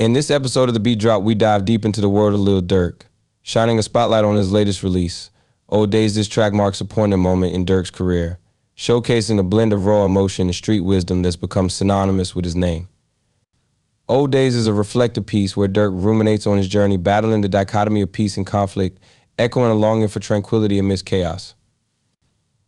In this episode of The Beat Drop, we dive deep into the world of Lil Durk, shining a spotlight on his latest release. Old Days, this track marks a poignant moment in Durk's career, showcasing a blend of raw emotion and street wisdom that's become synonymous with his name. Old Days is a reflective piece where Durk ruminates on his journey, battling the dichotomy of peace and conflict, echoing a longing for tranquility amidst chaos.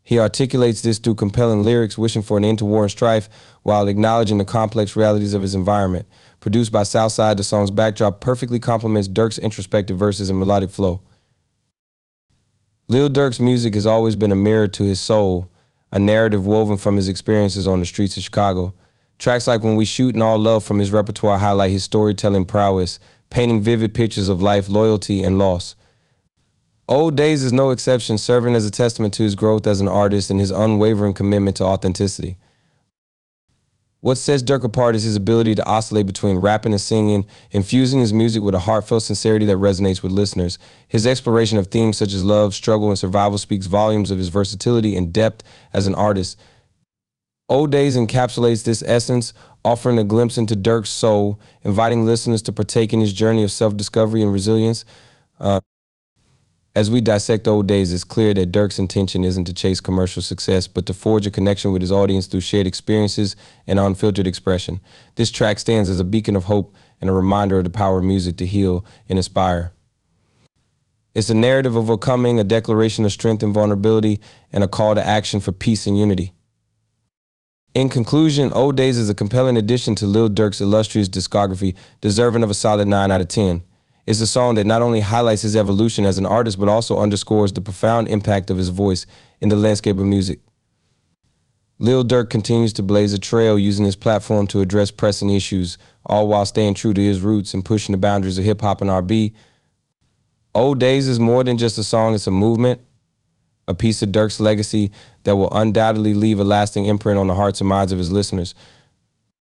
He articulates this through compelling lyrics, wishing for an end to war and strife while acknowledging the complex realities of his environment. Produced by Southside, the song's backdrop perfectly complements Durk's introspective verses and melodic flow. Lil Durk's music has always been a mirror to his soul, a narrative woven from his experiences on the streets of Chicago. Tracks like When We Shoot and All Love from his repertoire highlight his storytelling prowess, painting vivid pictures of life, loyalty, and loss. Old Days is no exception, serving as a testament to his growth as an artist and his unwavering commitment to authenticity. What sets Durk apart is his ability to oscillate between rapping and singing, infusing his music with a heartfelt sincerity that resonates with listeners. His exploration of themes such as love, struggle, and survival speaks volumes of his versatility and depth as an artist. Old Days encapsulates this essence, offering a glimpse into Durk's soul, inviting listeners to partake in his journey of self discovery and resilience. Uh, as we dissect old days, it's clear that Durk's intention isn't to chase commercial success, but to forge a connection with his audience through shared experiences and unfiltered expression. This track stands as a beacon of hope and a reminder of the power of music to heal and inspire. It's a narrative of overcoming, a declaration of strength and vulnerability, and a call to action for peace and unity. In conclusion, Old Days is a compelling addition to Lil Durk's illustrious discography, deserving of a solid 9 out of 10 is a song that not only highlights his evolution as an artist, but also underscores the profound impact of his voice in the landscape of music. Lil Durk continues to blaze a trail using his platform to address pressing issues, all while staying true to his roots and pushing the boundaries of hip hop and R&B. Old Days is more than just a song, it's a movement, a piece of Durk's legacy that will undoubtedly leave a lasting imprint on the hearts and minds of his listeners.